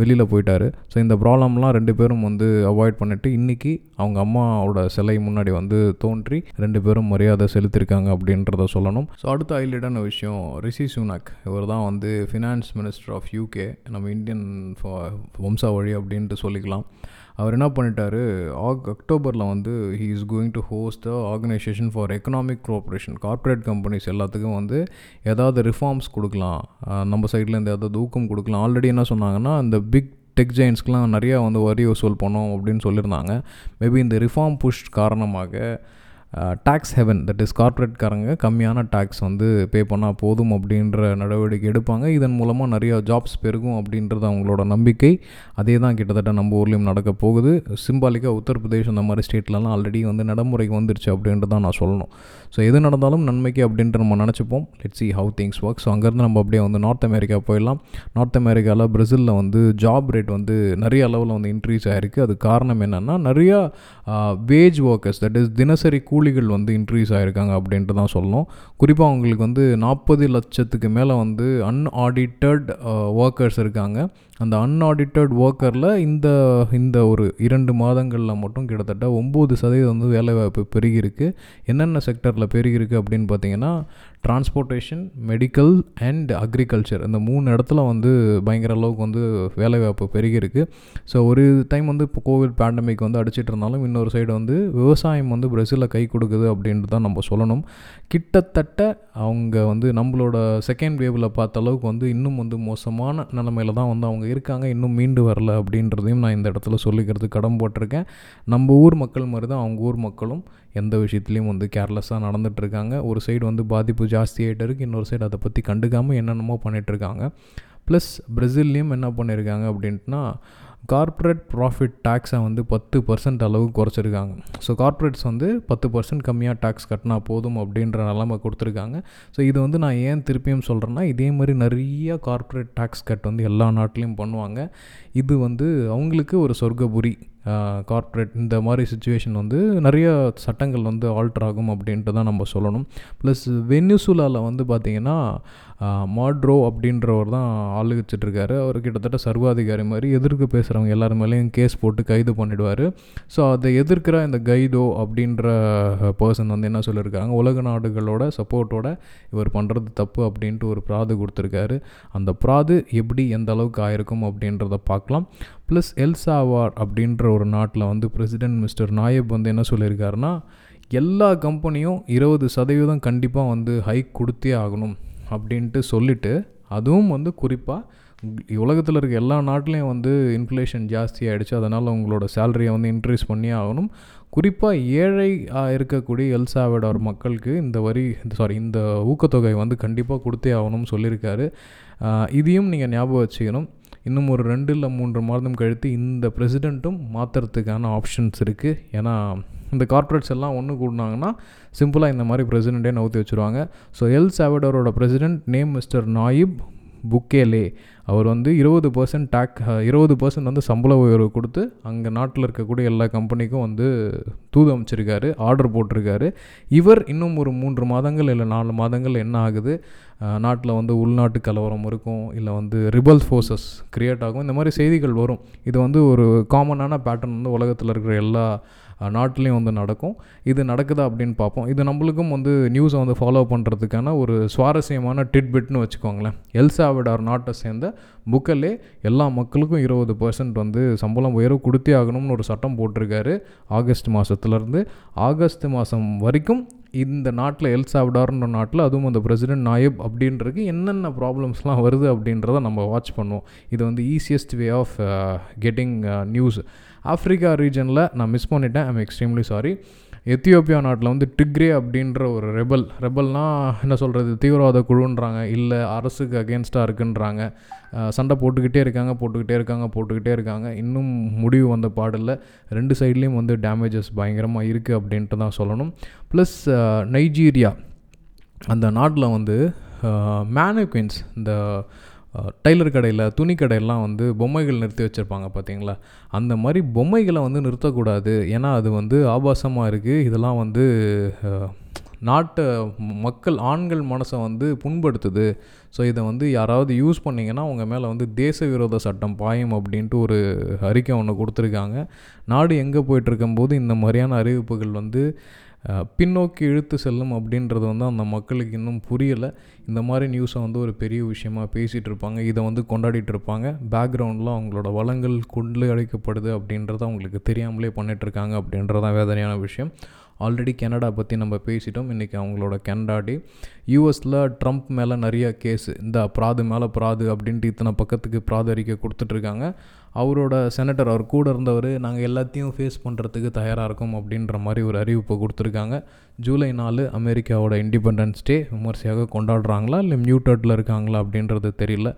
வெளியில் போயிட்டார். ஸோ இந்த ப்ராப்ளம்லாம் ரெண்டு பேரும் வந்து அவாய்ட் பண்ணிவிட்டு இன்றைக்கி அவங்க அம்மாவோட சிலை முன்னாடி வந்து தோன்றி ரெண்டு பேரும் மரியாதை செலுத்திருக்காங்க அப்படின்றத சொல்லணும். ஸோ அடுத்த ஹைலைட்டான விஷயம் ரிஷி சுனாக். இவர் தான் வந்து ஃபினான்ஸ் மினிஸ்டர் ஆஃப் யூகே நம்ம இந்தியன் வம்சாவழி அப்படின்ட்டு சொல்லிக்கலாம். அவர் என்ன பண்ணிட்டாரு? ஆக் அக்டோபரில் வந்து he is going to host the organisation for economic cooperation corporate companies எல்லாத்துக்கும் வந்து ஏதாவது ரிஃபார்ம்ஸ் கொடுக்கலாம். நம்ம சைட்லேருந்து ஏதாவது ஊக்கம் கொடுக்கலாம். ஆல்ரெடி என்ன சொன்னாங்கன்னா இந்த பிக் டெக் ஜெயின்ஸ்க்கெலாம் நிறையா வந்து வரி வசூல் பண்ணோம் அப்படின்னு சொல்லியிருந்தாங்க. மேபி இந்த ரிஃபார்ம் புஷ் காரணமாக டேக்ஸ் ஹெவன் தட் இஸ் கார்ப்பரேட்காரங்க கம்மியான டேக்ஸ் வந்து பே பண்ணால் போதும் அப்படின்ற நடவடிக்கை எடுப்பாங்க. இதன் மூலமாக நிறையா ஜாப்ஸ் பெருகும் அப்படின்றது அவங்களோட நம்பிக்கை. அதே தான் கிட்டத்தட்ட நம்ம ஊர்லேயும் நடக்க போகுது. சிம்பாலிக்காக உத்தரப்பிரதேஷ் அந்த மாதிரி ஸ்டேட்லலாம் ஆல்ரெடி வந்து நடைமுறைக்கு வந்துருச்சு அப்படின்ட்டு தான் நான் சொல்லணும். ஸோ எது நடந்தாலும் நன்மைக்கு அப்படின்ட்டு நம்ம நினச்சிப்போம். Let see how things work so அங்கேருந்து நம்ம அப்படியே வந்து நார்த் அமெரிக்கா போயிடலாம். நார்த் அமெரிக்காவில் பிரசிலில் வந்து ஜாப் ரேட் வந்து நிறைய அளவில் வந்து இன்க்ரீஸ் ஆகிருக்கு அது காரணம் என்னென்னா நிறையா வேஜ் ஒர்க்கர்ஸ் தட் இஸ் தினசரி கூலிகள் வந்து இன்க்ரீஸ் ஆகிருக்காங்க அப்படின்ட்டு தான் சொல்லணும். குறிப்பாக அவங்களுக்கு வந்து நாற்பது லட்சத்துக்கு மேலே வந்து அன்ஆடிட்டட் ஒர்க்கர்ஸ் இருக்காங்க. அந்த அன்ஆடிட்டட் ஒர்க்கரில் இந்த இந்த ஒரு இரண்டு மாதங்களில் மட்டும் கிட்டத்தட்ட ஒம்பது சதவீதம் வந்து வேலைவாய்ப்பு பெருகியிருக்கு. என்னென்ன செக்டரில் பெருகியிருக்கு அப்படின்னு பார்த்தீங்கன்னா டிரான்ஸ்போர்ட்டேஷன் மெடிக்கல் அண்ட் அக்ரிகல்ச்சர் இந்த மூணு இடத்துல வந்து பயங்கர அளவுக்கு வந்து வேலைவாய்ப்பு பெருகியிருக்கு. ஸோ ஒரு டைம் வந்து இப்போ கோவிட் பேண்டமிக் வந்து அடிச்சிட்டு இருந்தாலும் இன்னொரு சைடு வந்து விவசாயம் வந்து பிரசிலில் கை கொடுக்குது அப்படின்ட்டு தான் நம்ம சொல்லணும். கிட்டத்தட்ட அவங்க வந்து நம்மளோட செகண்ட் வேவில் பார்த்த அளவுக்கு வந்து இன்னும் வந்து மோசமான நிலமையில தான் வந்து அவங்க இருக்காங்க இன்னும் மீண்டு வரல அப்படின்றதையும் நான் இந்த இடத்துல சொல்லிக்கிறது கடன் போட்டிருக்கேன். நம்ம ஊர் மக்கள் மாதிரி தான் அவங்க ஊர் மக்களும் எந்த விஷயத்துலையும் வந்து கேர்லெஸ்ஸாக நடந்துகிட்ருக்காங்க ஒரு சைடு வந்து பாதிப்பு ஜாஸ்தியாகிட்டு இருக்குது இன்னொரு சைடு அதை பற்றி கண்டுக்காமல் என்னென்னமோ பண்ணிகிட்ருக்காங்க ப்ளஸ் பிரசில்லையும் என்ன பண்ணியிருக்காங்க அப்படின்ட்டுனா கார்ப்பரேட் ப்ராஃபிட் டேக்ஸை வந்து பத்து பர்சன்ட் அளவு குறைச்சிருக்காங்க. ஸோ கார்ப்பரேட்ஸ் வந்து பத்து பர்சன்ட் கம்மியாக டேக்ஸ் கட்டினா போதும் அப்படின்ற நிலமை கொடுத்துருக்காங்க. ஸோ இது வந்து நான் ஏன் திருப்பியும் சொல்கிறேன்னா இதே மாதிரி நிறைய கார்ப்பரேட் டேக்ஸ் கட் வந்து எல்லா நாட்டிலையும் பண்ணுவாங்க. இது வந்து அவங்களுக்கு ஒரு சொர்க்கபுரி. கார்ப்பரேட் இந்த மாதிரி சுச்சுவேஷன் வந்து நிறைய சட்டங்கள் வந்து ஆல்டர் ஆகும் அப்படின்ட்டு தான் நம்ம சொல்லணும். ப்ளஸ் வெனிசுலாவில் வந்து பார்த்திங்கன்னா மாட்ரோ அப்படின்றவர் தான் ஆளுகிச்சிட்ருக்காரு அவர் கிட்டத்தட்ட சர்வாதிகாரி மாதிரி எதிர்க்கு பேசுகிறவங்க எல்லாரு மேலேயும் கேஸ் போட்டு கைது பண்ணிடுவார். ஸோ அதை எதிர்க்கிற இந்த கைதோ அப்படின்ற பர்சன் வந்து என்ன சொல்லியிருக்காங்க? உலக நாடுகளோட சப்போர்ட்டோட இவர் பண்ணுறது தப்பு அப்படின்ட்டு ஒரு பிராது கொடுத்துருக்காரு. அந்த ப்ராது எப்படி எந்த அளவுக்கு ஆயிருக்கும் அப்படின்றத பார்க்கலாம். ப்ளஸ் எல்சாவார் அப்படின்ற ஒரு நாட்டில் வந்து பிரசிடென்ட் மிஸ்டர் நாயப் வந்து என்ன சொல்லியிருக்காருன்னா எல்லா கம்பெனியும் இருபது சதவீதம் கண்டிப்பாக வந்து ஹைக் கொடுத்தே ஆகணும் அப்படின்ட்டு சொல்லிவிட்டு அதுவும் வந்து குறிப்பாக உலகத்தில் இருக்க எல்லா நாட்டிலையும் வந்து இன்ஃப்ளேஷன் ஜாஸ்தி ஆகிடுச்சு அதனால் உங்களோட சேலரியை வந்து இன்க்ரீஸ் பண்ணியே ஆகணும். குறிப்பாக ஏழை இருக்கக்கூடிய எல்சாவிடார் மக்களுக்கு இந்த வரி சாரி இந்த ஊக்கத்தொகை வந்து கண்டிப்பாக கொடுத்தே ஆகணும்னு சொல்லியிருக்காரு. இதையும் நீங்கள் ஞாபகம் வச்சுக்கணும். இன்னும் ஒரு ரெண்டு இல்லை மூன்று மாதம் கழித்து இந்த பிரசிடெண்ட்டும் மாற்றுறதுக்கான ஆப்ஷன்ஸ் இருக்குது ஏன்னா இந்த கார்ப்பரேட்ஸ் எல்லாம் ஒன்று கூடினாங்கன்னா சிம்பிளாக இந்த மாதிரி பிரசிடெண்ட்டே நவுத்தி வச்சுருவாங்க. So L சாவடரோட president name mister Nayib Bukele அவர் வந்து இருபது பர்சன்ட் டேக் இருபது பர்சன்ட் வந்து சம்பள உயர்வு கொடுத்து அங்கே நாட்டில் இருக்கக்கூடிய எல்லா கம்பெனிக்கும் வந்து தூது அமைச்சிருக்காரு ஆர்டர் போட்டிருக்காரு. இவர் இன்னும் ஒரு மூன்று மாதங்கள் இல்லை நாலு மாதங்கள் என்ன ஆகுது? நாட்டில் வந்து உள்நாட்டு கலவரம் இருக்கும் இல்லை வந்து ரிபல் ஃபோர்ஸஸ் க்ரியேட் ஆகும். இந்த மாதிரி செய்திகள் வரும். இது வந்து ஒரு காமனான பேட்டர்ன் வந்து உலகத்தில் இருக்கிற எல்லா நாட்டிலையும் வந்து நடக்கும். இது நடக்குதா அப்படின்னு பார்ப்போம். இது நம்மளுக்கும் வந்து நியூஸை வந்து ஃபாலோ பண்ணுறதுக்கான ஒரு சுவாரஸ்யமான டிட்பிட்னு வச்சுக்கோங்களேன். எல்சாவிடார் நாட்டை சேர்ந்த புக்கலே எல்லா மக்களுக்கும் இருபது பர்சன்ட் வந்து சம்பளம் உயர்வு கொடுத்தே ஆகணும்னு ஒரு சட்டம் போட்டிருக்காரு. ஆகஸ்ட் மாதத்துலேருந்து ஆகஸ்ட் மாதம் வரைக்கும் இந்த நாட்டில் எல்சாவிடார்ன்ற நாட்டில் அதுவும் அந்த பிரசிடென்ட் நாயப் அப்படின்றதுக்கு என்னென்ன ப்ராப்ளம்ஸ்லாம் வருது அப்படின்றத நம்ம வாட்ச் பண்ணுவோம். இது வந்து easiest way of getting news Africa ரீஜனில் நான் மிஸ் பண்ணிட்டேன். ஐம் எக்ஸ்ட்ரீம்லி சாரி எத்தியோப்பியா நாட்டில் வந்து டிக்ரே அப்படின்ற ஒரு ரெபல் ரெபல்னால் என்ன சொல்கிறது தீவிரவாத குழுன்றாங்க. இல்லை அரசுக்கு அகேன்ஸ்டாக இருக்குன்றாங்க. சண்டை போட்டுக்கிட்டே இருக்காங்க போட்டுக்கிட்டே இருக்காங்க போட்டுக்கிட்டே இருக்காங்க. இன்னும் முடிவு வந்த பாடில்லை. ரெண்டு சைட்லேயும் வந்து டேமேஜஸ் பயங்கரமாக இருக்குது அப்படின்ட்டு தான் சொல்லணும். Plus Nigeria. அந்த நாட்டில் வந்து மேனுக்வின்ஸ் இந்த டைலர் கடையில் துணி கடையெல்லாம் வந்து பொம்மைகள் நிறுத்தி வச்சுருப்பாங்க பார்த்தீங்களா அந்த மாதிரி பொம்மைகளை வந்து நிறுத்தக்கூடாது. ஏன்னா அது வந்து ஆபாசமாக இருக்குது இதெல்லாம் வந்து நாட்டை மக்கள் ஆண்கள் மனசை வந்து புண்படுத்துது. ஸோ இதை வந்து யாராவது யூஸ் பண்ணிங்கன்னா அவங்க மேலே வந்து தேச விரோத சட்டம் பாயும் அப்படின்ட்டு ஒரு அறிக்கை ஒன்று கொடுத்துருக்காங்க. நாடு எங்கே போயிட்டுருக்கும்போது இந்த மாதிரியான அறிவிப்புகள் வந்து பின்னோக்கி இழுத்து செல்லும் அப்படின்றது வந்து அந்த மக்களுக்கு இன்னும் புரியலை. இந்த மாதிரி நியூஸை வந்து ஒரு பெரிய விஷயமாக பேசிகிட்டு இருப்பாங்க இதை வந்து கொண்டாடிட்டு இருப்பாங்க பேக்ரவுண்டில் அவங்களோட வளங்கள் கொண்டு அழைக்கப்படுது அப்படின்றத அவங்களுக்கு தெரியாமலே பண்ணிகிட்ருக்காங்க அப்படின்றதான் வேதனையான விஷயம். ஆல்ரெடி கனடா பற்றி நம்ம பேசிட்டோம். இன்றைக்கி அவங்களோட கனடா டே யூஎஸில் ட்ரம்ப் மேலே நிறைய கேஸ் இந்த பிராது மேலே பிராது அப்படின்ட்டு இத்தனை பக்கத்துக்கு பிராது அறிக்கை கொடுத்துட்ருக்காங்க அவரோட செனட்டர் அவர் கூட இருந்தவர் நாங்கள் எல்லாத்தையும் ஃபேஸ் பண்ணுறதுக்கு தயாராக இருக்கோம் அப்படின்ற மாதிரி ஒரு அறிவிப்பு கொடுத்துருக்காங்க. ஜூலை நாலு அமெரிக்காவோட இண்டிபெண்டன்ஸ் டே விமர்சையாக கொண்டாடுறாங்களா இல்லை மியூட்டர்ட்டில் இருக்காங்களா அப்படின்றது தெரியல.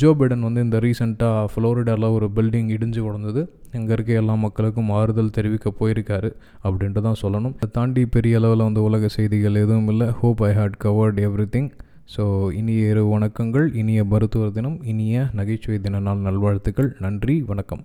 ஜோ பைடன் வந்து இந்த ரீசெண்டாக ஃப்ளோரிடாவில் ஒரு பில்டிங் இடிஞ்சு உடந்தது. இங்கே இருக்க எல்லா மக்களுக்கும் ஆறுதல் தெரிவிக்க போயிருக்காரு அப்படின்ட்டு தான் சொல்லணும். அதை தாண்டி பெரிய அளவில் வந்து உலக செய்திகள் எதுவும் இல்லை. Hope I had covered every thing so இனிய இரவு வணக்கங்கள் இனிய மருத்துவர் தினம் இனிய நகைச்சுவை தின நாள் நல்வாழ்த்துக்கள். நன்றி வணக்கம்.